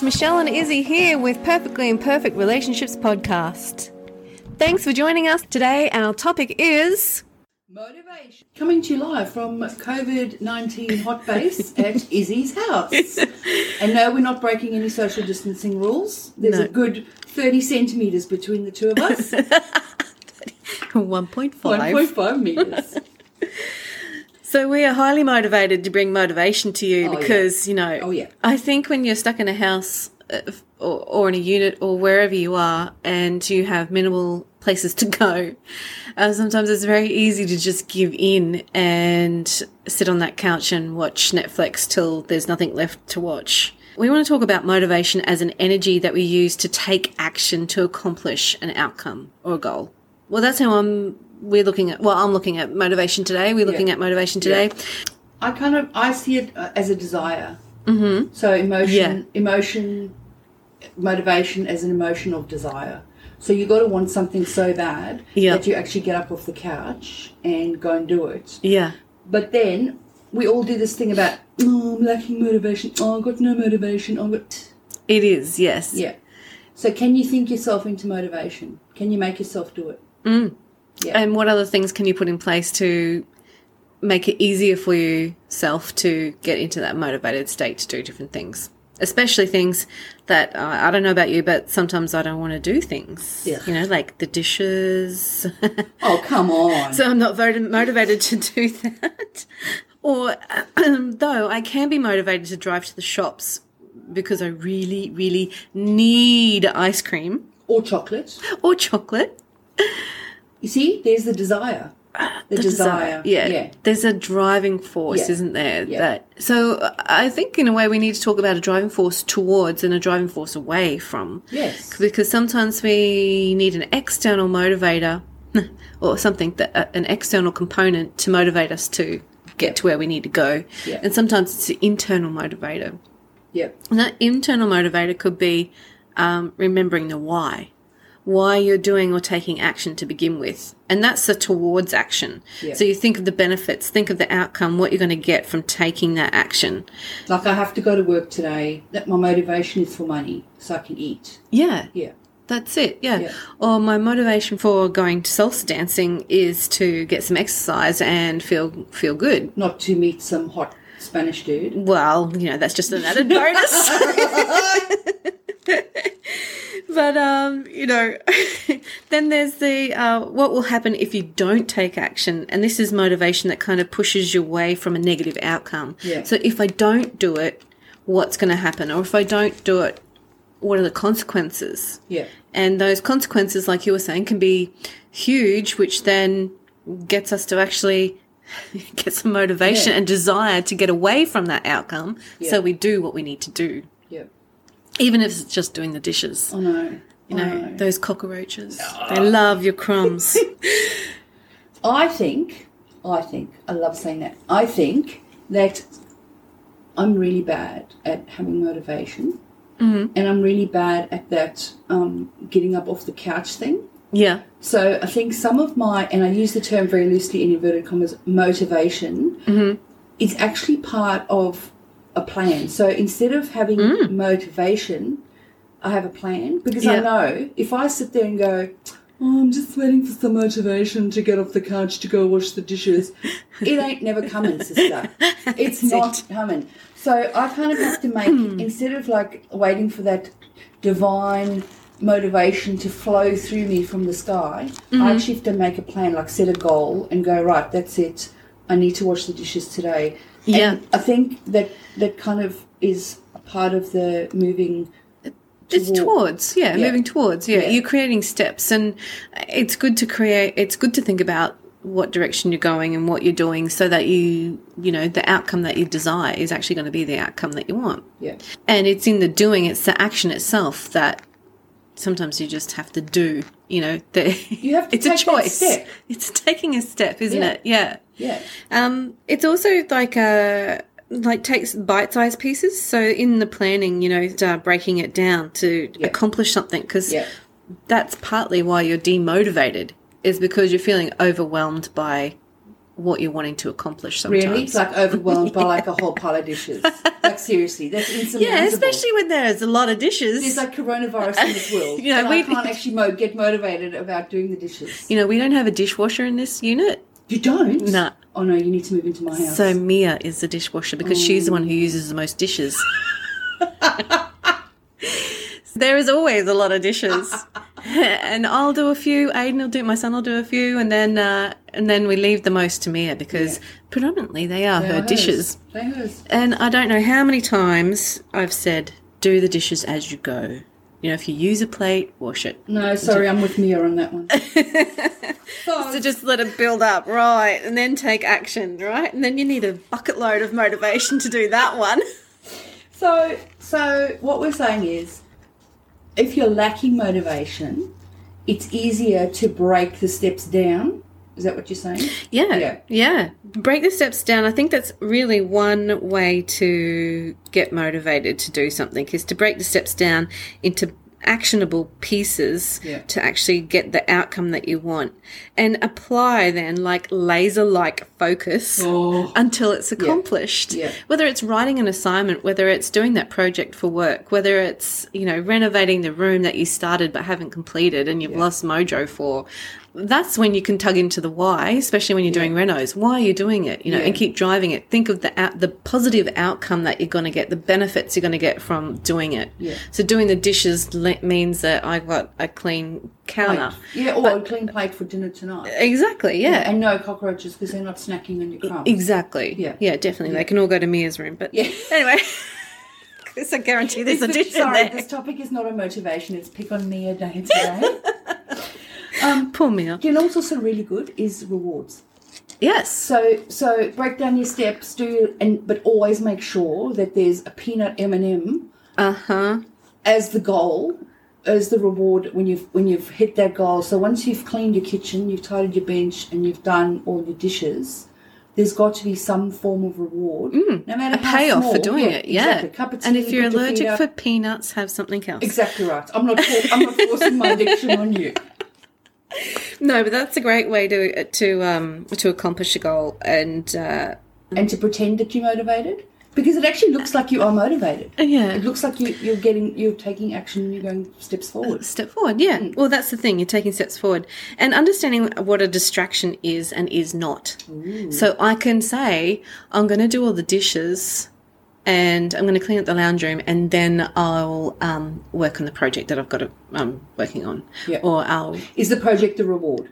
it's Michelle and Izzy here with Perfectly Imperfect Relationships Podcast. Thanks for joining us today. Our topic is Motivation. Coming to you live from COVID 19 hot base at Izzy's house. And no, we're not breaking any social distancing rules. There's No. a good 30 centimetres between the two of us 1.5. 1.5 metres. So we are highly motivated to bring motivation to you Oh, yeah. because, you know, Oh, yeah. I think when you're stuck in a house uh, or, or in a unit or wherever you are and you have minimal places to go, uh, sometimes it's very easy to just give in and sit on that couch and watch Netflix till there's nothing left to watch. We want to talk about motivation as an energy that we use to take action to accomplish an outcome or a goal. Well, that's how I'm. We're looking at. Well, I'm looking at motivation today. We're looking Yeah. at motivation today. I kind of I see it uh, as a desire. Mm-hmm. So emotion, Yeah. emotion, motivation as an emotion of desire. So you got to want something so bad Yeah. that you actually get up off the couch and go and do it. Yeah. But then we all do this thing about oh, I'm lacking motivation. Oh, I've got no motivation. I've got It is. Yes. yeah. So can you think yourself into motivation? Can you make yourself do it? And what other things can you put in place to make it easier for yourself to get into that motivated state to do different things? Especially things that uh, I don't know about you, but sometimes I don't want to do things. Yeah. You know, like the dishes. Oh come on. so I'm not very motivated to do that. Or though I can be motivated to drive to the shops because I really, really need ice cream or chocolate. or chocolate. You see, there's the desire. The, desire. Yeah. Yeah. There's a driving force, Yeah. isn't there? Yeah. That so I think in a way we need to talk about a driving force towards and a driving force away from. Yes. Because sometimes we need an external motivator or something that uh, an external component to motivate us to get to where we need to go. Yeah. And sometimes it's an internal motivator. Yeah. And that internal motivator could be um, remembering the why, why you're doing or taking action to begin with. And that's the towards action. Yeah. So you think of the benefits, think of the outcome, what you're going to get from taking that action. Like I have to go to work today. That my motivation is for money, so I can eat. Yeah, Yeah. that's it. Yeah. Yeah. Or my motivation for going to salsa dancing is to get some exercise and feel feel good. Not to meet some hot Spanish dude. Well, you know, that's just an added bonus. but um, you know, then there's the uh, what will happen if you don't take action, and this is motivation that kind of pushes you away from a negative outcome. Yeah. So if I don't do it, what's going to happen? Or if I don't do it, what are the consequences? Yeah. And those consequences, like you were saying, can be huge, which then gets us to actually get some motivation Yeah. and desire to get away from that outcome. Yeah. So we do what we need to do. Even if it's just doing the dishes. I know. You I know, know. those cockroaches. They love your crumbs. I think, I think, I love saying that. I think that I'm really bad at having motivation, Mm-hmm. and I'm really bad at that um, getting up off the couch thing. yeah. So I think some of my, and I use the term very loosely in inverted commas, motivation, Mm-hmm. is actually part of a plan. So instead of having motivation, I have a plan because I Mm. Know if I sit there and go, oh, I'm just waiting for some motivation to get off the couch to go wash the dishes, it ain't never coming, sister. It's not coming. So I kind of have to make, instead of like waiting for that divine motivation to flow through me from the sky, Mm-hmm. I actually have to make a plan, like set a goal and go, right, that's it. I need to wash the dishes today. And Yeah. I think that that kind of is part of the moving. It's toward- towards, yeah, Yeah. moving towards, yeah. Yeah. You're creating steps, and it's good to create. It's good to think about what direction you're going and what you're doing, so that you, you know, the outcome that you desire is actually going to be the outcome that you want. Yeah. And it's in the doing, it's the action itself that sometimes you just have to do. You know, the, You have to it's a choice. step. It's taking a step, isn't Yeah. it? Yeah. Yeah. Um, it's also like a like takes bite-sized pieces. So in the planning, you know, uh, breaking it down to Yeah. accomplish something because Yeah. that's partly why you're demotivated is because you're feeling overwhelmed by what you're wanting to accomplish sometimes. Really? It's like overwhelmed by like a whole pile of dishes. Like seriously, that's insurmountable. yeah, especially when there's a lot of dishes. There's like coronavirus in this world. You know, we- I can't actually mo- get motivated about doing the dishes. you know, we don't have a dishwasher in this unit. You don't? Nah. Oh no, you need to move into my house. So Mia is the dishwasher because she's the one who uses the most dishes. there is always a lot of dishes, and I'll do a few. Aiden will do. My son will do a few, and then uh, and then we leave the most to Mia because predominantly they are They her are hers. dishes. They're hers. And I don't know how many times I've said, "Do the dishes as you go." You know, if you use a plate, wash it. No, sorry, I'm with Mia on that one. So just let it build up, right, and then take action, right, and then you need a bucket load of motivation to do that one. So, so what we're saying is, if you're lacking motivation, it's easier to break the steps down. Is that what you're saying? Yeah, Yeah. yeah, Break the steps down. I think that's really one way to get motivated to do something is to break the steps down into actionable pieces Yeah. to actually get the outcome that you want and apply then like laser like focus Oh. until it's accomplished Yeah. whether it's writing an assignment whether it's doing that project for work whether it's you know renovating the room that you started but haven't completed and you've lost mojo for that's when you can tug into the why especially when you're doing renos why are you doing it you know Yeah. and keep driving it think of the out, the positive outcome that you're going to get the benefits you're going to get from doing it Yeah. so doing the dishes le- means that i got a clean counter Yeah, or a clean plate for dinner tonight. exactly yeah And no cockroaches because they're not snacking on your crumbs. Exactly. Yeah. Yeah, definitely. They can all go to Mia's room. But Yeah. anyway, because I guarantee there's a This- dish Sorry, there. this topic is not a motivation. It's pick on Mia day today. um, Poor Mia. you know what's also really good is rewards. Yes. So so break down your steps, do and but always make sure that there's a peanut M and m Uh huh. as the goal, as the reward when you've when you've hit that goal. So once you've cleaned your kitchen, you've tidied your bench, and you've done all your dishes. There's got to be some form of reward, no matter A how payoff small. for doing Yeah, it. Yeah. exactly. Of and if you're put your feet allergic up. for peanuts, have something else. exactly right. I'm not. For, I'm not forcing my addiction on you. No, but that's a great way to to um to accomplish a goal. And uh, and to pretend that you're motivated because it actually looks like you are motivated. yeah. It looks like you, you're getting, you're taking action and you're going steps forward. Step forward, yeah. Mm. Well, that's the thing. You're taking steps forward and understanding what a distraction is and is not. So I can say, I'm going to do all the dishes and I'm going to clean up the lounge room and then I'll um, work on the project that I've got to, um, working on. Yeah. Or I'll, Is the project the reward?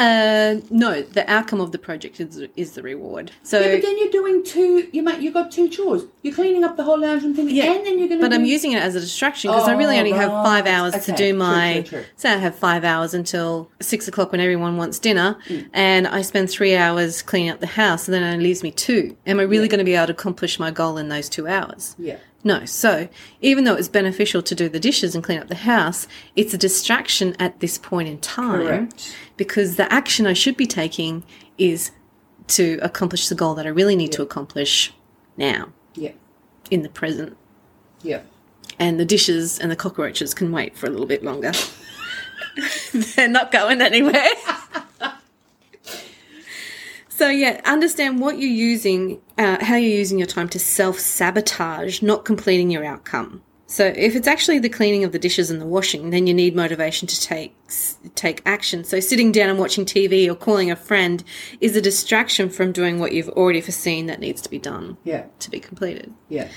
Uh, no, the outcome of the project is, is the reward. So, Yeah, but then you're doing two. You might you got two chores. You're cleaning up the whole lounge room thing, Yeah, and then you're going to. but do, I'm using it as a distraction because I really Oh, only have five right. hours to do my. true, true. Say I have five hours until six o'clock when everyone wants dinner, Mm. and I spend three hours cleaning up the house, and then it leaves me two. Am I really going to be able to accomplish my goal in those two hours? Yeah. No. So even though it's beneficial to do the dishes and clean up the house, it's a distraction at this point in time Correct. because the action I should be taking is to accomplish the goal that I really need to accomplish now Yeah. in the present Yeah. and the dishes and the cockroaches can wait for a little bit longer. They're not going anywhere. so yeah, understand what you're using, uh, how you're using your time to self sabotage, not completing your outcome. So if it's actually the cleaning of the dishes and the washing, then you need motivation to take take action. So sitting down and watching TV or calling a friend is a distraction from doing what you've already foreseen that needs to be done Yeah. to be completed. Yeah.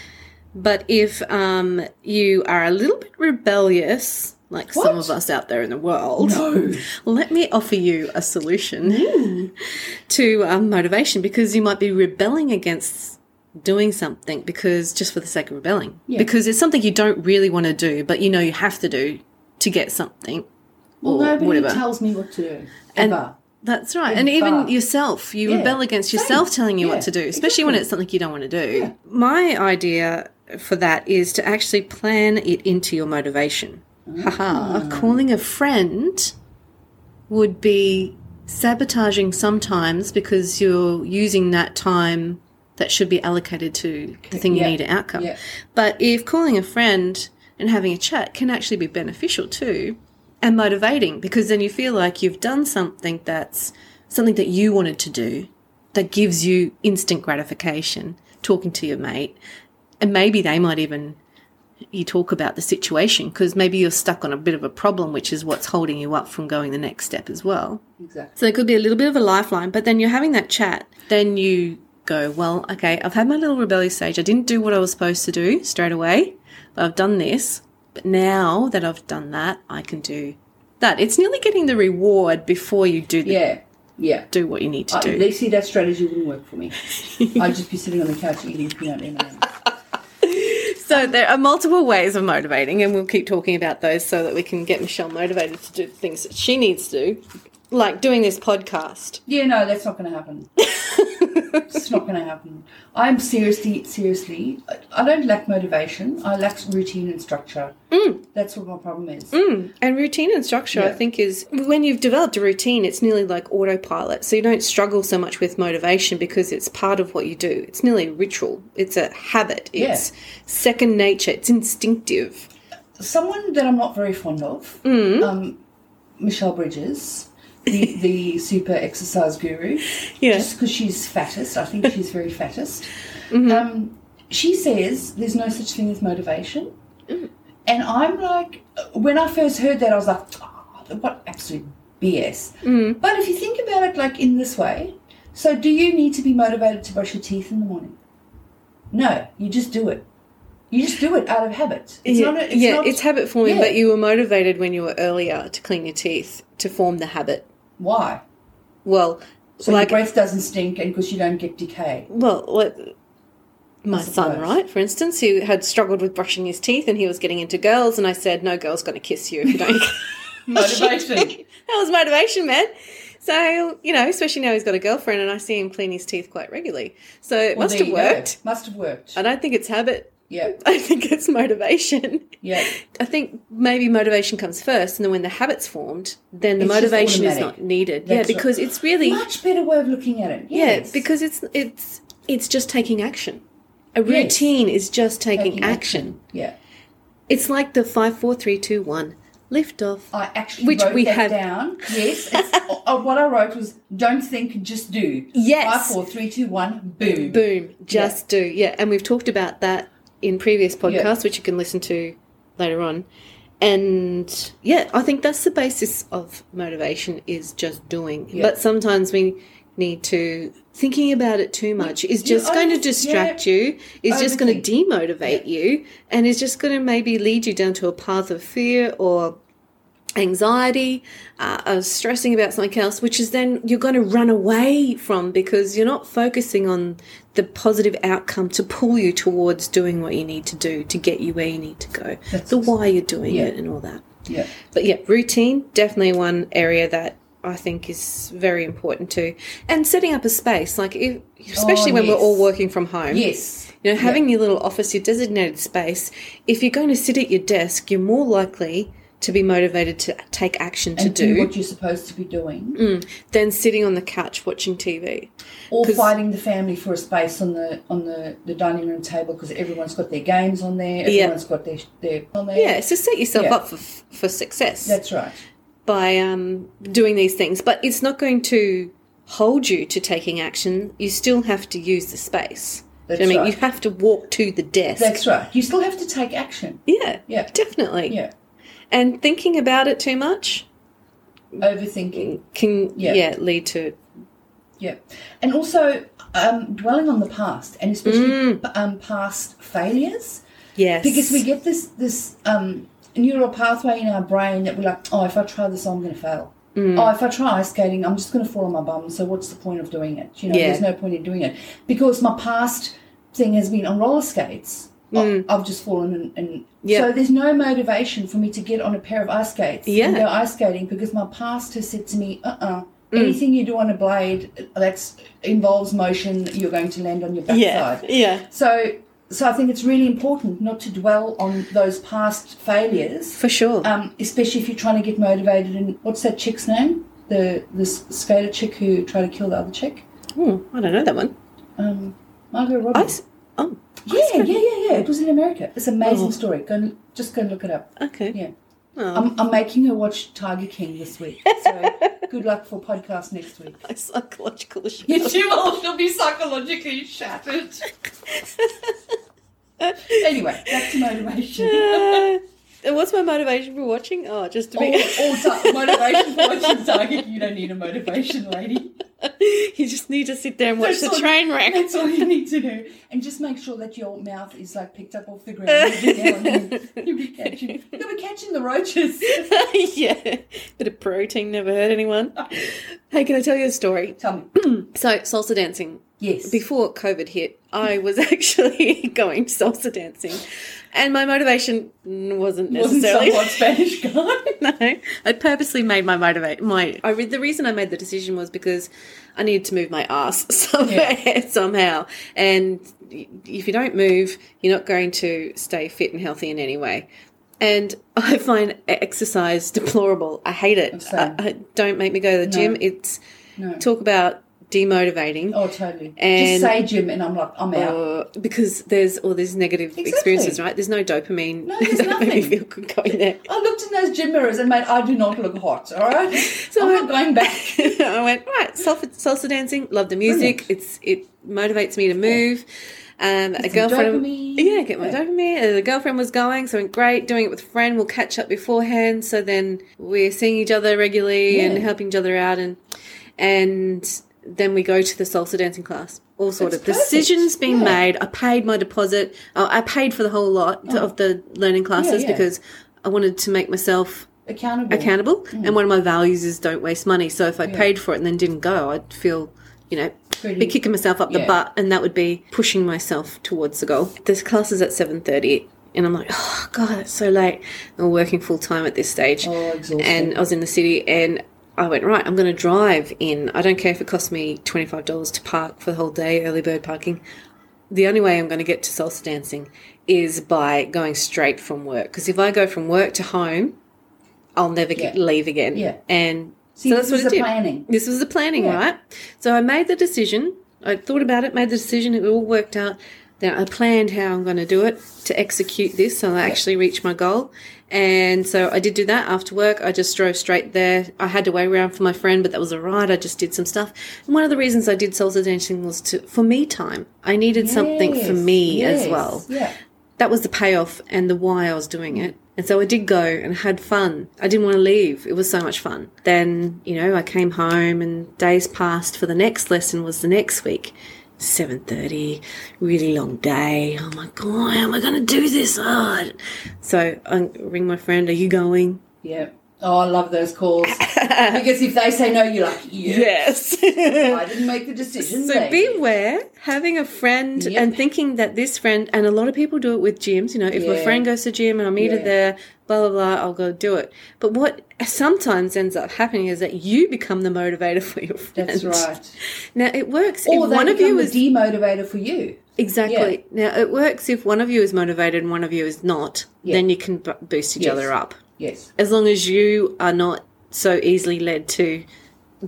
But if um, you are a little bit rebellious, like some of us out there in the world, No. let me offer you a solution to um, motivation because you might be rebelling against doing something because just for the sake of rebelling. Because it's something you don't really want to do, but you know you have to do to get something Well, or nobody whatever. tells me what to do. And- Ever. That's right. And even yourself, you Yeah. rebel against Same. yourself telling you Yeah, what to do, especially when it's something you don't want to do. My idea for that is to actually plan it into your motivation. Haha. Ah. Calling a friend would be sabotaging sometimes because you're using that time that should be allocated to the thing Yeah. you need an outcome. Yeah. But if calling a friend and having a chat can actually be beneficial too and motivating because then you feel like you've done something that's something that you wanted to do that gives you instant gratification, talking to your mate, and maybe they might even you talk about the situation because maybe you're stuck on a bit of a problem, which is what's holding you up from going the next step as well. Exactly. So it could be a little bit of a lifeline, but then you're having that chat. Then you go, well, okay, I've had my little rebellious stage. I didn't do what I was supposed to do straight away, but I've done this. But now that I've done that, I can do that. It's nearly getting the reward before you do the, Yeah. Yeah. do what you need to I, do. they see that strategy wouldn't work for me. I'd just be sitting on the couch eating peanut M&Ms. So there are multiple ways of motivating, and we'll keep talking about those so that we can get Michelle motivated to do the things that she needs to do, like doing this podcast. Yeah, no, that's not going to happen. it's not going to happen. I'm seriously, seriously, I- don't lack motivation. I lack routine and structure. Mm. That's what my problem is. And routine and structure, I think, is when you've developed a routine, it's nearly like autopilot. So you don't struggle so much with motivation because it's part of what you do. It's nearly a ritual. It's a habit. Yeah. It's second nature. It's instinctive. Someone that I'm not very fond of, Mm. um, Michelle Bridges, the, the super exercise guru, Yeah. just because she's fattest. I think she's very fattest. Mm-hmm. Um, she says there's no such thing as motivation. Mm. And I'm like, when I first heard that, I was like, oh, what absolute BS. Mm. But if you think about it like in this way, so do you need to be motivated to brush your teeth in the morning? No, you just do it. You just do it out of habit. It's yeah, not. A, it's yeah, not, it's habit forming, yeah. but you were motivated when you were earlier to clean your teeth to form the habit. Why? Well, So like, your breath doesn't stink, and because you don't get decay. well, what, my son, right, for instance, he had struggled with brushing his teeth and he was getting into girls, and I said, no girl's going to kiss you if you don't. Motivation. that was motivation, man. So, you know, especially now he's got a girlfriend and I see him clean his teeth quite regularly. So it Well, must have you go. worked. Must have worked. I don't think it's habit. Yeah, I think it's motivation. yeah. I think maybe motivation comes first, and then when the habit's formed, then the It's motivation is not needed. That's yeah, because right. it's really Much better way of looking at it. yeah, because it's it's it's just taking action. A Yes. routine is just taking, Taking action. yeah, It's like the five, four, three, two, one lift off. I actually Which wrote we that have- down. Yes, uh, what I wrote was don't think, just do. Yes. Five, four, three, two, one. Boom. Boom, just do. Yeah, and we've talked about that in previous podcasts, Yeah. which you can listen to later on. And yeah, I think that's the basis of motivation is just doing. Yeah. But sometimes we need to thinking about it too much is just going to distract you, is just going to demotivate you, and is just going to maybe lead you down to a path of fear or anxiety, uh, stressing about something else, which is then you're going to run away from because you're not focusing on the positive outcome to pull you towards doing what you need to do to get you where you need to go. That's- the why you're doing yeah. it and all that. Yeah. But yeah, routine definitely one area that I think is very important too. And setting up a space, like if, especially Oh, when we're all working from home. Yes. You know, having your little office, your designated space, if you're going to sit at your desk, you're more likely to be motivated to take action to do do, what you're supposed to be doing, Mm. than sitting on the couch watching TV. or fighting the family for a space on the on the, the dining room table because everyone's got their games on there. Yeah. Everyone's got their their on there. Yeah, so set yourself Yeah. up for, for success That's right. by um, doing these things. But it's not going to hold you to taking action. You still have to use the space. Do you know That's I mean? right. You have to walk to the desk. That's right. You still have to take action. yeah, Yeah. definitely. Yeah. And thinking about it too much Overthinking. can yeah, Yeah. lead to Yeah. And also um, dwelling on the past and especially Mm. p- um, past failures. yes because we get this this um, neural pathway in our brain that we're like, oh, if I try this, I'm going to fail. Mm. Oh, if I try ice skating, I'm just going to fall on my bum. So what's the point of doing it? You know, Yeah. there's no point in doing it because my past thing has been on roller skates. I- I've just fallen and, and Mm. Yeah. so there's no motivation for me to get on a pair of ice skates Yeah. and go ice skating because my past has said to me, uh-uh, Mm. anything you do on a blade that involves motion, you're going to land on your backside. yeah yeah So, so I think it's really important not to dwell on those past failures, for sure um, especially if you're trying to get motivated. And what's that chick's name? The this skater chick who tried to kill the other chick, oh, I don't know that one um, Margot Robbie. I oh yeah, yeah, yeah, yeah. It was in America. It's an amazing Oh. story. Go and, just go and look it up. okay Yeah. I'm, I'm making her watch Tiger King this week. So good luck for podcast next week. My psychological shock. she will. She'll be psychologically shattered. anyway, back to motivation. Uh, and what's my motivation for watching? Oh, just to be. all ti- motivation for watching Tiger King. You don't need a motivation, lady. you just need to sit there and watch That's the all- train wreck. That's all you need to do. And just make sure that your mouth is like picked up off the ground. now. You'll be catching, you'll be catching the roaches. yeah, bit of protein never hurt anyone. Hey, can I tell you a story? Tell me. So, salsa dancing. Yes. Before COVID hit, I was actually going to salsa dancing, and my motivation wasn't necessarily Wasn't Spanish guy. no, I purposely made my motivate my. I re- the reason I made the decision was because I needed to move my ass somewhere somehow, and if you don't move, you're not going to stay fit and healthy in any way. And I find exercise deplorable. I hate it. I, I, don't make me go to the gym. It's No. talk about demotivating. Oh, totally. And- Just say gym, and I'm like, I'm out. Uh, because there's all these negative experiences, right? There's no dopamine. No, there's that make me nothing. feel good going there. I looked in those gym mirrors and mate, I do not look hot. All right, So I'm I- not going back. I went right salsa, salsa dancing. Love the music. Brilliant. It's it motivates me to move. Um, a girlfriend, dopamine. yeah, get my Yeah. dopamine. The girlfriend was going, so great. Doing it with a friend, we'll catch up beforehand. So then we're seeing each other regularly and helping each other out, and and then we go to the salsa dancing class. All sort of decisions being Yeah. made. I paid my deposit. Uh, I paid for the whole lot of the learning classes Oh. yeah. because I wanted to make myself Accountable. accountable. Mm. And one of my values is don't waste money. So if I paid for it and then didn't go, I'd feel, you know, Pretty- be kicking myself up the butt, and that would be pushing myself towards the goal. This class is at seven thirty. And I'm like, oh god, it's so late. I'm working full time at this stage, Oh, and I was in the city, and I went right. I'm going to drive in. I don't care if it costs me twenty five dollars to park for the whole day, early bird parking. The only way I'm going to get to salsa dancing is by going straight from work. Because if I go from work to home, I'll never get Yeah. leave again. Yeah. And See, so this that's what I the did. planning. This was the planning, Yeah. right? So I made the decision. I thought about it, made the decision. It all worked out. Then I planned how I'm going to do it to execute this, so I actually reach my goal. And so I did do that after work. I just drove straight there. I had to wait around for my friend, but that was all right. I just did some stuff. And one of the reasons I did salsa dancing was to for me time. I needed something for Yes, me as well Yeah. that was the payoff and the why I was doing it. And so I did go and had fun. I didn't want to leave. It was so much fun. Then, you know, I came home and days passed for the next lesson was the next week. 7.30, really long day. Oh my God, how am I going to do this? Oh. So I ring my friend, are you going? Yeah. Oh, I love those calls. because if they say no, you're like, yeah, Yes. I didn't make the decision. So beware having a friend Yep. and thinking that this friend, and a lot of people do it with gyms. You know, if my Yeah. friend goes to gym and I'm needed Yeah. there, blah blah blah, I'll go do it. But what sometimes ends up happening is that you become the motivator for your friend. That's right. Now it works Or if one of you the is demotivator for you. exactly. Now it works if one of you is motivated and one of you is not. Yeah. Then you can b- boost each Yes. other up. Yes. As long as you are not so easily led to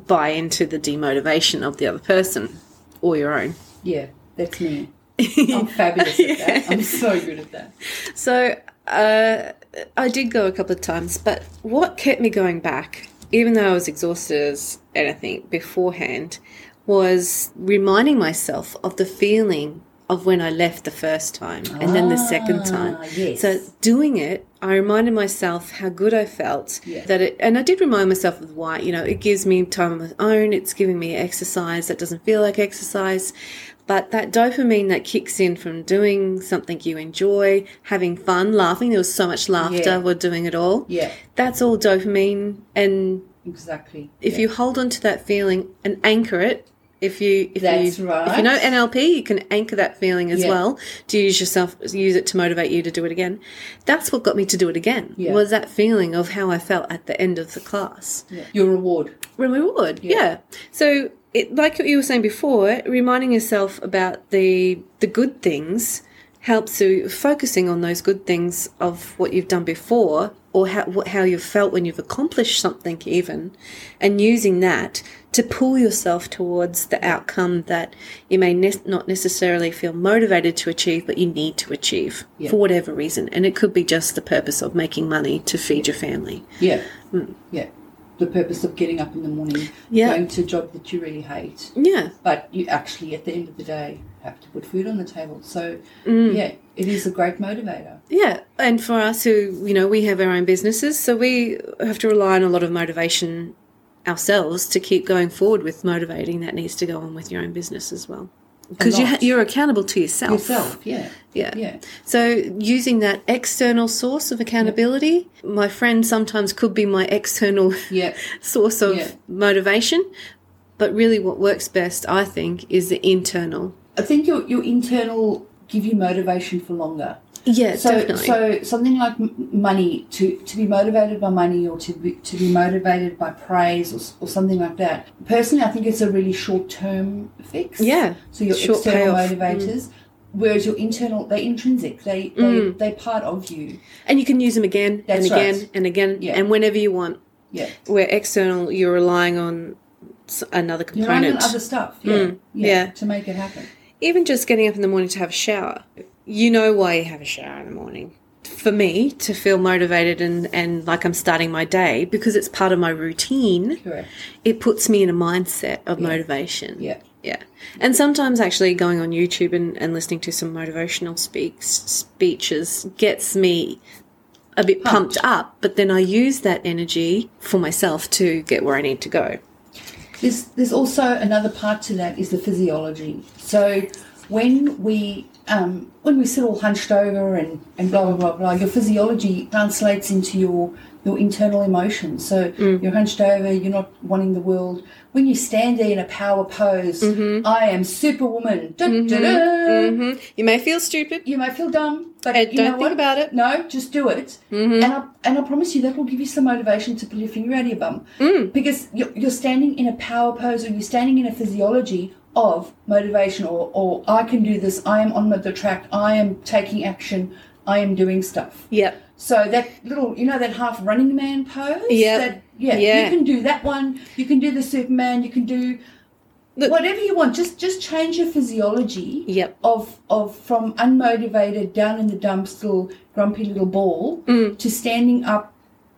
buy into the demotivation of the other person or your own. Yeah, that's me. I'm fabulous at that. I'm so good at that. So uh, I did go a couple of times, but what kept me going back, even though I was exhausted as anything beforehand, was reminding myself of the feeling of when I left the first time and then the second time. Ah, yes. So doing it, I reminded myself how good I felt. Yeah. That it, and I did remind myself of why. You know, it gives me time of my own. It's giving me exercise that doesn't feel like exercise. But that dopamine that kicks in from doing something you enjoy, having fun, laughing. There was so much laughter Yeah. while doing it all. Yeah, That's all dopamine. And exactly. if Yeah. you hold on to that feeling and anchor it, if you if That's you right. if you know NLP, you can anchor that feeling as Yeah. well to use yourself use it to motivate you to do it again. That's what got me to do it again. Yeah. Was that feeling of how I felt at the end of the class. Your reward. Reward, yeah. So it like what you were saying before, reminding yourself about the the good things helps you focusing on those good things of what you've done before or how, what- how you've felt when you've accomplished something, even, and using that to pull yourself towards the outcome that you may ne- not necessarily feel motivated to achieve, but you need to achieve Yeah. for whatever reason. And it could be just the purpose of making money to feed your family. Yeah. Mm. Yeah. The purpose of getting up in the morning, Yeah. going to a job that you really hate, Yeah. but you actually, at the end of the day, have to put food on the table. So, Mm. yeah, it is a great motivator. Yeah, and for us who, you know, we have our own businesses, so we have to rely on a lot of motivation ourselves to keep going forward with motivating that needs to go on with your own business as well. Because you ha- you're accountable to yourself. Yourself, yeah. Yeah. Yeah. So using that external source of accountability, my friend sometimes could be my external Yeah. source of Yeah. motivation. But really, what works best, I think, is the internal. I think your, your internal give you motivation for longer. Yeah, So, definitely. so something like money to, to be motivated by money or to be to be motivated by praise or, or something like that. Personally, I think it's a really short term fix. Yeah, So your short external payoff. motivators, whereas your internal, they're intrinsic. They they Mm. they part of you. and you can use them again That's and again right. and again Yeah. and whenever you want. Yeah. Where external, you're relying on another component. other stuff. Yeah. Mm, yeah. To make it happen. Even just getting up in the morning to have a shower. You know why you have a shower in the morning. For me, to feel motivated and, and like I'm starting my day, because it's part of my routine, Correct. it puts me in a mindset of motivation. Yeah. Yeah. And sometimes actually going on YouTube and, and listening to some motivational speaks speeches gets me a bit pumped. up, but then I use that energy for myself to get where I need to go. There's there's also another part to that is the physiology. So when we um, when we sit all hunched over and, and blah blah blah blah, your physiology translates into your your internal emotions. So mm. you're hunched over, you're not wanting the world. When you stand there in a power pose, mm-hmm. I am superwoman. Dun, dun. Mm-hmm. Mm-hmm. You may feel stupid. You may feel dumb, but And you don't know think what? about it. No, just do it. And I and I promise you that will give you some motivation to pull your finger out of your bum mm. because you're, you're standing in a power pose or you're standing in a physiology of motivation or or I can do this. I am on the track. I am taking action. I am doing stuff. Yep. So that little, you know, that half running man pose. Yep. That, yeah. Yeah. You can do that one. You can do the Superman. You can do Look- whatever you want. Just just change your physiology Yep. of of from unmotivated, down in the dumps, little grumpy little ball, Mm. to standing up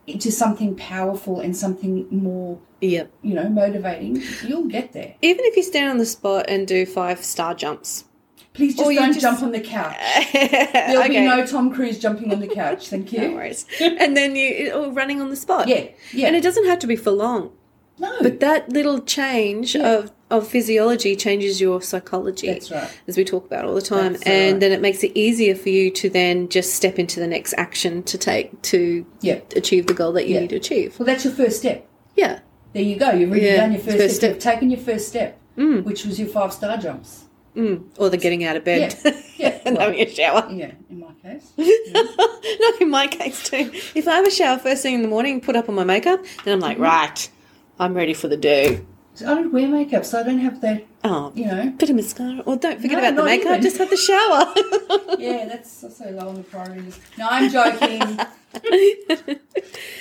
into something powerful and something more, Yep. you know, motivating. You'll get there. Even if you stand on the spot and do five star jumps. Please just Or don't just- jump on the couch. There'll okay. be no Tom Cruise jumping on the couch. Thank No you. worries. and then you or running on the spot. Yeah, yeah. And it doesn't have to be for long. No, But that little change of, of physiology changes your psychology. That's right. As we talk about all the time. That's and right. then it makes it easier for you to then just step into the next action to take to yeah. achieve the goal that you Yeah. need to achieve. Well, that's your first step. Yeah. There you go. You've already Yeah, done your first, first step. step. You've taken your first step, which was your five star jumps. Mm. Or the getting out of bed Yeah, yeah. and Well, having a shower. yeah, in my case. no, in my case too. If I have a shower first thing in the morning, put up on my makeup, then I'm like, right, I'm ready for the day. So I don't wear makeup, so I don't have that, Oh, you know. bit of mascara. Or don't forget No, about the makeup, even. just have the shower. Yeah, that's also low on the priority list. No, I'm joking.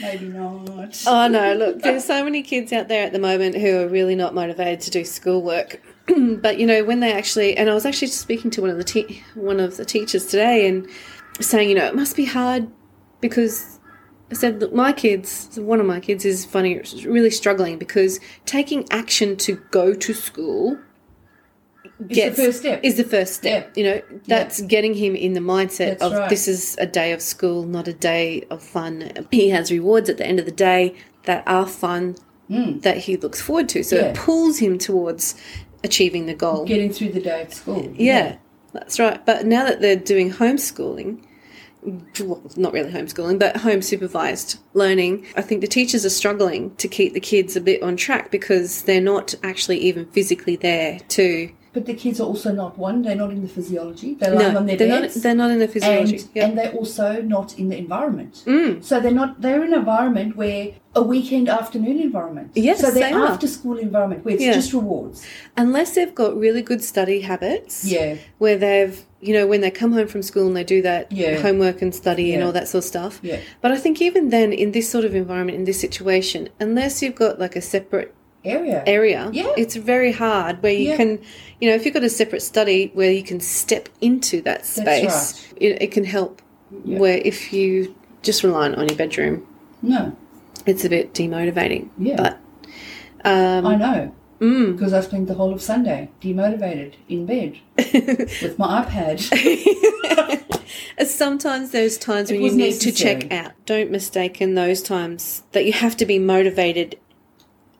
Maybe not. Oh no, look, there's so many kids out there at the moment who are really not motivated to do schoolwork. but you know, when they actually and I was actually speaking to one of the te- one of the teachers today and saying, you know, it must be hard because I said that my kids, one of my kids is funny, really struggling because taking action to go to school It's the first step. is the first step. You know, that's getting him in the mindset That's of right. this is a day of school, not a day of fun. He has rewards at the end of the day that are fun hmm. that he looks forward to. So. Yeah. it pulls him towards achieving the goal. Getting through the day at school. yeah, that's right. But now that they're doing homeschooling, well, not really homeschooling, but home supervised learning, I think the teachers are struggling to keep the kids a bit on track because they're not actually even physically there to but the kids are also not one. They're not in the physiology. They're lying No, on their they're not. They're not in the physiology. and, yeah. and they're also not in the environment. Mm. So they're not. They're in an environment where a weekend afternoon environment. Yes, So they're they after school environment where it's Yeah. just rewards. Unless they've got really good study habits. Yeah. Where they've, you know, when they come home from school and they do that Yeah. homework and study and all that sort of stuff. Yeah. But I think even then, in this sort of environment, in this situation, unless you've got like a separate Area. area, Yeah. it's very hard where you Yeah. can, you know, if you've got a separate study where you can step into that space, it, it can help. Yeah. Where if you just rely on your bedroom, No. it's a bit demotivating. Yeah. But um, I know. mm, Because I spent the whole of Sunday demotivated in bed with my iPad. sometimes those times It when you need to check out. Don't mistake in those times that you have to be motivated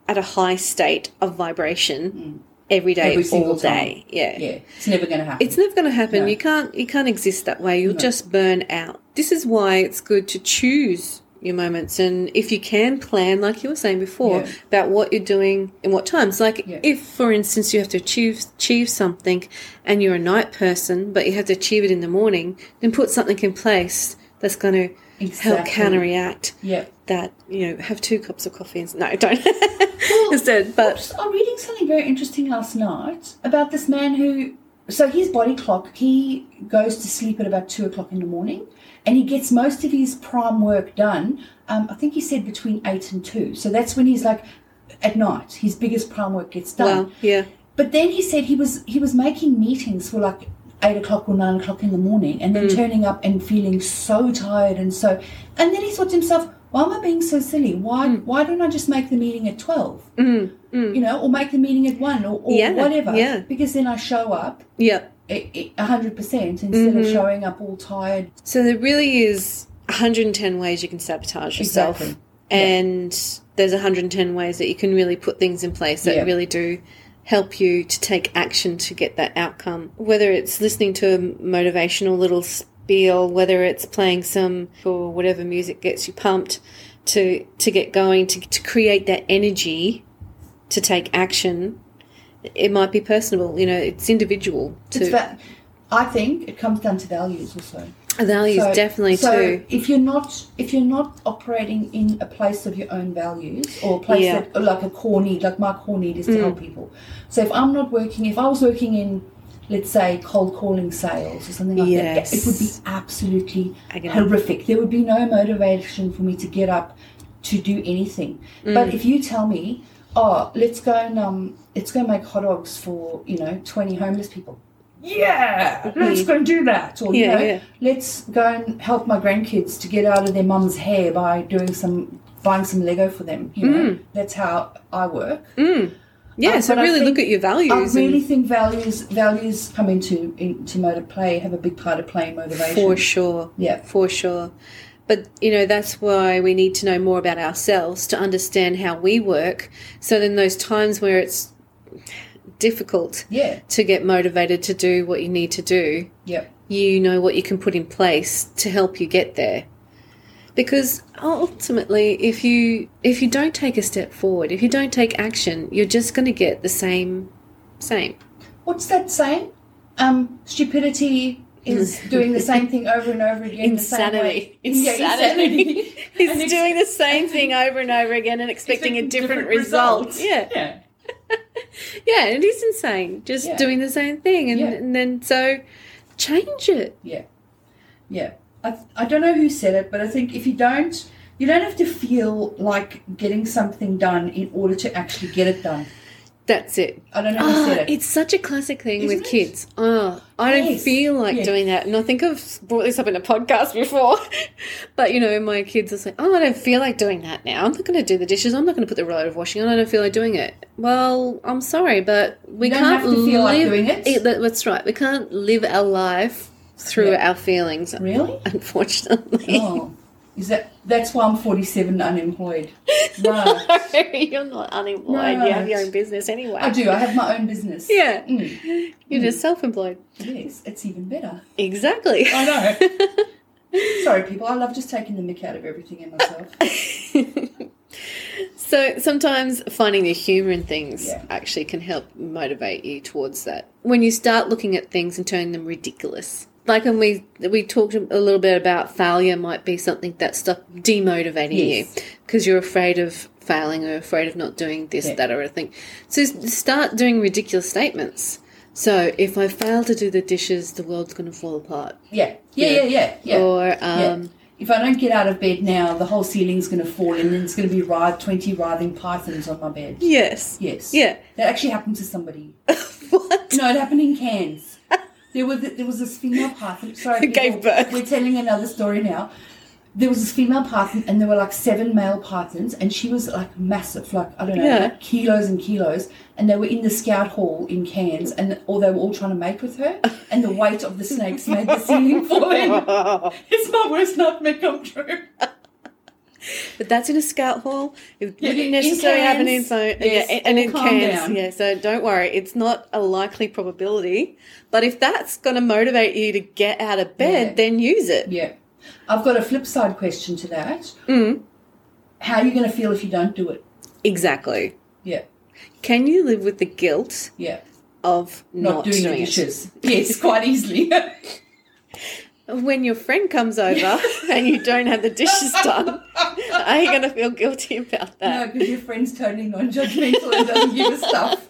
at a high state of vibration every day, Mm. Every single all day. Yeah. Yeah. It's never going to happen. It's never going to happen. No. You can't. You can't exist that way. You'll No. just burn out. This is why it's good to choose your moments, and if you can plan, like you were saying before, Yeah. about what you're doing and what times. Like Yeah. if, for instance, you have to achieve achieve something, and you're a night person, but you have to achieve it in the morning, then put something in place that's going to help Exactly. counteract yeah. that. You know, have two cups of coffee. And, no, don't instead. But I'm reading something very interesting last night about this man who. So his body clock, he goes to sleep at about two o'clock in the morning, and he gets most of his prime work done. Um, I think he said between eight and two. So that's when he's like at night. His biggest prime work gets done. well, yeah. But then he said he was he was making meetings for like eight o'clock or nine o'clock in the morning, and then turning up and feeling so tired and so. And then he thought to himself, "Why am I being so silly? Why why don't I just make the meeting at twelve? Mm, mm. You know, or make the meeting at one or, or Yeah, whatever? yeah. Because then I show up Yeah. a hundred percent instead Mm-hmm. of showing up all tired. So there really is 110 ways you can sabotage yourself. Exactly. And there's 110 ways that you can really put things in place that Yeah. really do help you to take action to get that outcome. Whether it's listening to a motivational little spiel, whether it's playing some or whatever music gets you pumped to to get going, to, to create that energy to take action. It might be personable, you know, it's individual to It's that I think it comes down to values also. Values So- definitely so too. If you're not if you're not operating in a place of your own values or a place Yeah. that like a core need, like my core need is to help people. So if I'm not working, if I was working in let's say cold calling sales or something like Yes. that, it would be absolutely horrific. There would be no motivation for me to get up to do anything. Mm. But if you tell me, oh, let's go and um, let's go make hot dogs for you know twenty homeless people. Yeah, let's go and do that. Or you Yeah, know, yeah. let's go and help my grandkids to get out of their mum's hair by doing some buying some Lego for them. You know, that's how I work. Mm. Yeah, Um, so really look at your values. I and- really think values values come into into motor play have a big part of play in motivation. For sure. Yeah. For sure. But, you know, that's why we need to know more about ourselves to understand how we work. So then those times where it's difficult Yeah, to get motivated to do what you need to do, yeah, you know what you can put in place to help you get there. Because ultimately, if you if you don't take a step forward, if you don't take action, you're just going to get the same same. What's that saying? Um, stupidity is doing the same thing over and over again. the same way. Insanity. Yeah, insanity. He's doing the same thing over and over again and expecting, a different, result. Yeah. yeah. Yeah, it is insane. Just Yeah. doing the same thing. And, Yeah. and then so change it. Yeah, yeah. I, I don't know who said it, but I think if you don't, you don't have to feel like getting something done in order to actually get it done. That's it. I don't know who Ah, it. it's such a classic thing Isn't with it? kids. Oh, I don't feel like doing that. And I think I've brought this up in a podcast before. but, you know, my kids are saying, oh, I don't feel like doing that now. I'm not going to do the dishes. I'm not going to put the load of washing on. I don't feel like doing it. Well, I'm sorry, but we can't feel like live- doing it. that- That's right. We can't live our life through Yeah. our feelings, Really? unfortunately. Oh, is that that's why I'm 47 unemployed? Right. You're not unemployed. No. You have your own business anyway. I do. I have my own business. Yeah. Mm. You're just self employed. Yes, it's even better. Exactly. I know. Sorry, people. I love just taking the mick out of everything and myself. So sometimes finding the humor in things Yeah. actually can help motivate you towards that. When you start looking at things and turning them ridiculous. Like when we we talked a little bit about failure might be something that stuff demotivating Yes. you because you're afraid of failing or afraid of not doing this, Yeah. that, or a thing. So start doing ridiculous statements. So if I fail to do the dishes, the world's going to fall apart. Yeah, yeah, yeah, yeah, yeah. Or Yeah. um, If I don't get out of bed now, the whole ceiling's going to fall in, and it's going to be writhe, twenty writhing pythons on my bed. yes, Yes. yeah. That actually happened to somebody. what? No, it happened in Cairns. There was there was this female python. Sorry, gave birth. We're telling another story now. There was this female python, and there were like seven male pythons, and she was like massive, like I don't know, Yeah. like kilos and kilos. And they were in the scout hall in Cairns, and all they were all trying to mate with her, and the weight of the snakes made the ceiling fall in. It's my worst nightmare come true. But that's in a scout hall. It Yeah, wouldn't necessarily happen in so Yes, yeah, and in Cairns. down. Yeah, so don't worry, it's not a likely probability. But if that's going to motivate you to get out of bed, Yeah. then use it. Yeah. I've got a flip side question to that. Mm. How are you going to feel if you don't do it? Exactly. Yeah, Can you live with the guilt yeah. of Not, not, doing the it? dishes. Yes, quite easily. When your friend comes over and you don't have the dishes done, are you going to feel guilty about that? no, because your friend's totally non-judgmental and doesn't give a stuff.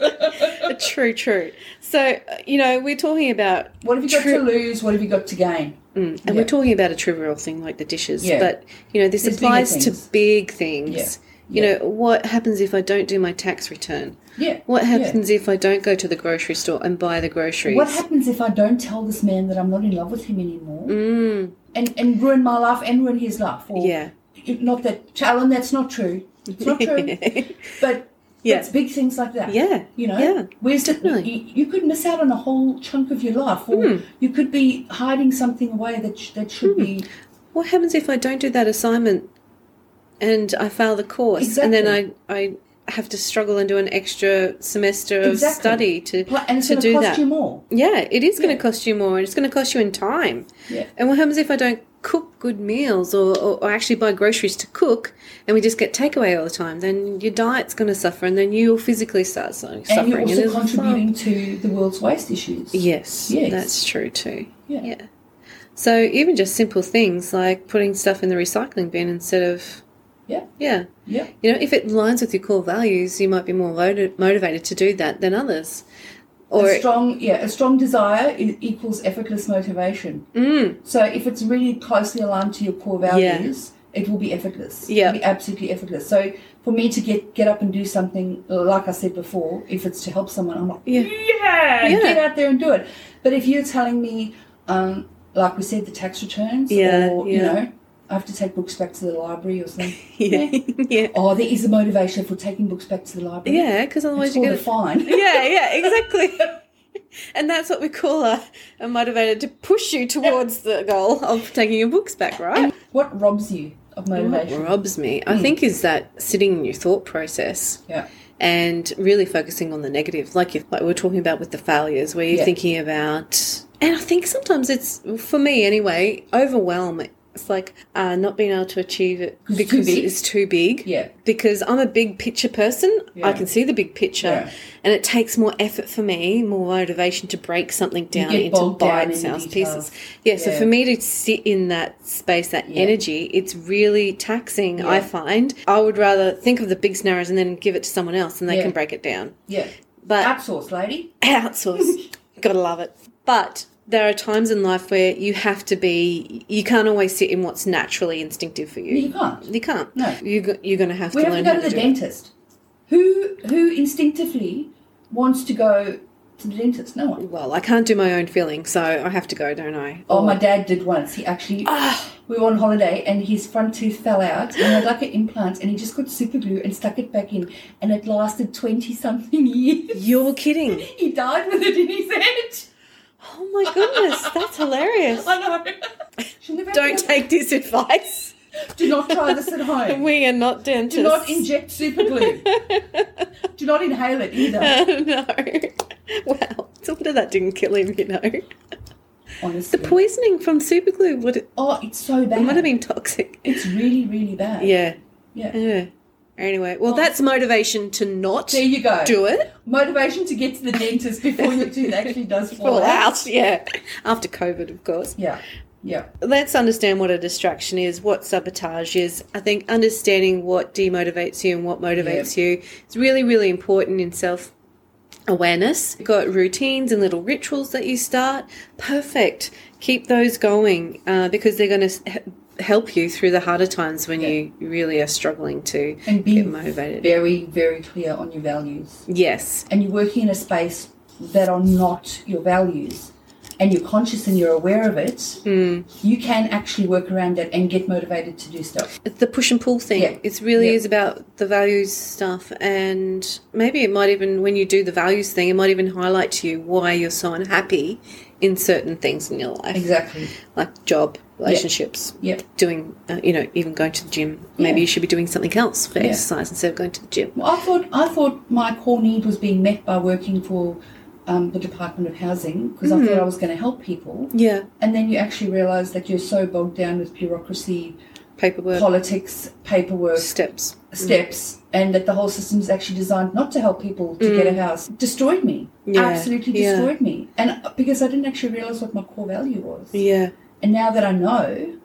True, true. So, uh, you know, we're talking about what have you got to lose? What have you got to gain? Mm, and Yeah. we're talking about a trivial thing like the dishes, Yeah. but you know this There's bigger applies to big things. Yeah. You Yeah. know what happens if I don't do my tax return? Yeah. What yeah. happens if I don't go to the grocery store and buy the groceries? What happens if I don't tell this man that I'm not in love with him anymore, Mm, and and ruin my life and ruin his life? Or, yeah, Not that, Alan, that's not true. It's not true. but Yeah. it's big things like that. yeah, You know, yeah, where's the, definitely. you, you could miss out on a whole chunk of your life, or Hmm. you could be hiding something away that sh- that should be. What happens if I don't do that assignment and I fail the course, and then I I have to struggle and do an extra semester of Exactly. study to Pl- And it's to do cost that? you more. Yeah, it is going to cost you more, and it's going to cost you in time. Yeah. And what happens if I don't cook good meals or, or, or actually buy groceries to cook and we just get takeaway all the time? Then your diet's going to suffer and then you'll physically start su- And suffering. you're also it'll contributing to the world's waste issues. Yes, Yes. that's true too. Yeah. Yeah. So even just simple things like putting stuff in the recycling bin instead of. Yeah. Yeah. Yeah. You know, if it aligns with your core values, you might be more motiv- motivated to do that than others. Or a strong, yeah, a strong desire equals effortless motivation. Mm, So if it's really closely aligned to your core values, it will be effortless. Yeah. It'll be absolutely effortless. So for me to get get up and do something, like I said before, if it's to help someone, I'm like, Yeah. yeah, Yeah. get out there and do it. But if you're telling me, um, like we said, the tax returns, Yeah, or you know, I have to take books back to the library or something. yeah. yeah. Oh, there is a motivation for taking books back to the library. Yeah, because otherwise you called get a fine. yeah, yeah, exactly. and that's what we call a, a motivator to push you towards the goal of taking your books back, right? And what robs you of What motivation? robs me, I hmm. think, is that sitting in your thought process Yeah. and really focusing on the negative, like if like we we're talking about with the failures, where you're Yeah. thinking about, and I think sometimes it's for me anyway, overwhelm. It's like uh, not being able to achieve it 'Cause it's too because it's too big. Yeah. Because I'm a big picture person. Yeah. I can see the big picture, Yeah. and it takes more effort for me, more motivation to break something down into bogged down in the bite-sized details. pieces. Yeah, so for me to sit in that space, that Yeah. energy, it's really taxing. I find I would rather think of the big scenarios and then give it to someone else, and they Yeah. can break it down. Yeah. But Outsource, lady. outsource, gotta love it. But there are times in life where you have to be. You can't always sit in what's naturally instinctive for you. You can't. You can't. No. you, you're going to have We to have to learn go how to the do it. dentist. Who who instinctively wants to go to the dentist? No one. Well, I can't do my own filling, so I have to go, don't I? Oh, my dad did once. He actually, Ah. we were on holiday and his front tooth fell out and had like an implant and he just got super glue and stuck it back in and it lasted 20 something years. You're kidding. He died with it in his head. Oh my goodness, that's hilarious. I know. Don't take this advice. Do not try this at home. We are not dentists. Do not inject super glue. Do not inhale it either. no. Wow. So wonder that didn't kill him, you know. Honestly. The poisoning from super glue would it oh, it's so bad. It might have been toxic. It's really, really bad. Yeah. Yeah. Yeah. Anyway, well, that's motivation to not There you go. do it. Motivation to get to the dentist before your tooth actually does fall Fall out. out, yeah. After COVID, of course. Yeah. Yeah. Let's understand what a distraction is, what sabotage is. I think understanding what demotivates you and what motivates you is really, really important in self awareness. You've got routines and little rituals that you start. Perfect. Keep those going uh, because they're going to help you through the harder times when you really are struggling to And be get motivated. very, very clear on your values. yes. And you're working in a space that are not your values. And you're conscious and you're aware of it, Hmm. you can actually work around it and get motivated to do stuff. It's the push and pull thing. Yeah. It's really Yeah. is about the values stuff, and maybe it might even when you do the values thing, it might even highlight to you why you're so unhappy in certain things in your life, Exactly. like job, relationships, Yep. doing, uh, you know, even going to the gym. Maybe Yeah. you should be doing something else for Yeah. exercise instead of going to the gym. Well, I thought I thought my core need was being met by working for um, the Department of Housing because I Hmm. thought I was going to help people, Yeah, and then you actually realise that you're so bogged down with bureaucracy, paperwork, politics, paperwork, steps. steps, and that the whole system is actually designed not to help people to get a house destroyed me. Mm. Yeah, Absolutely destroyed me, and uh, because I didn't actually realise what my core value was, Yeah, and now that I know,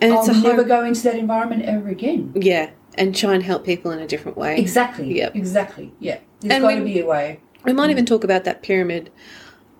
and I'll it's a never hard, go into that environment ever again. yeah, and try and help people in a different way. Exactly. Yeah. Exactly. Yeah. There's And got we- to be a way. We might even mm. talk about that pyramid,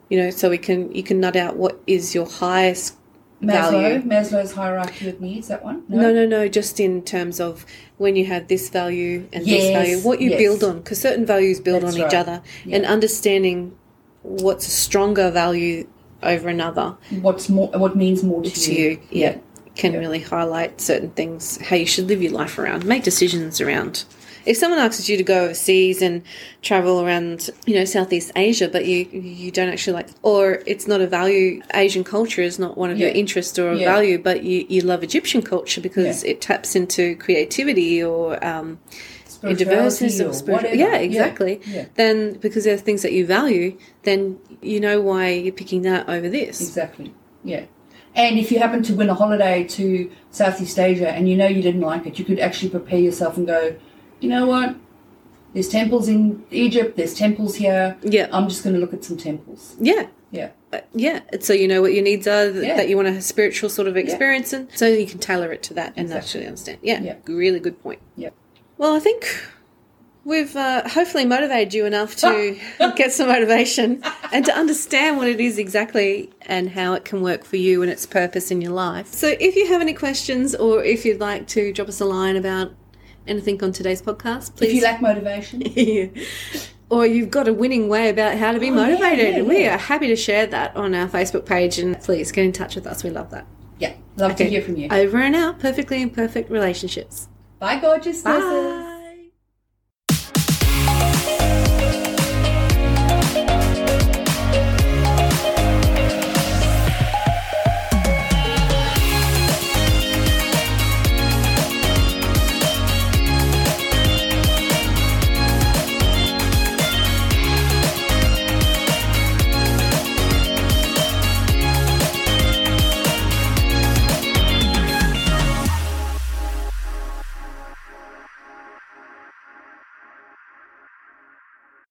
you know, so we can you can nut out what is your highest value. Maslow, Maslow's hierarchy of needs. That one. No, no, no. Just in terms of when you have this value and this value, what you yes. build on, because certain values build That's on each right. other, and understanding what's a stronger value over another What's more? What means more to, to you, yeah, can Yeah. really highlight certain things, how you should live your life around, make decisions around. If someone asks you to go overseas and travel around, you know, Southeast Asia, but you you don't actually like, or it's not a value, Asian culture is not one of your interests or a Yeah. value, but you, you love Egyptian culture because it taps into creativity or um, Spirituality diverseness spiritual. Yeah, exactly. Yeah. Then because they're things that you value, then you know why you're picking that over this. Exactly. Yeah. And if you happen to win a holiday to Southeast Asia and you know you didn't like it, you could actually prepare yourself and go, you know what? There's temples in Egypt. There's temples here. Yeah. I'm just going to look at some temples. Yeah. Yeah. Uh, yeah, so you know what your needs are th- Yeah. that you want a spiritual sort of experience and so you can tailor it to that and Exactly. actually understand. Yeah, Yeah. really good point. Yeah. Well, I think we've uh, hopefully motivated you enough to get some motivation and to understand what it is exactly and how it can work for you and its purpose in your life. So, if you have any questions or if you'd like to drop us a line about anything on today's podcast, please. If you lack motivation, or you've got a winning way about how to be Oh, yeah, motivated, yeah, we are happy to share that on our Facebook page. And please get in touch with us. We love that. yeah, love to hear from you. Over and out. Perfectly imperfect relationships. Bye, gorgeous. Bye.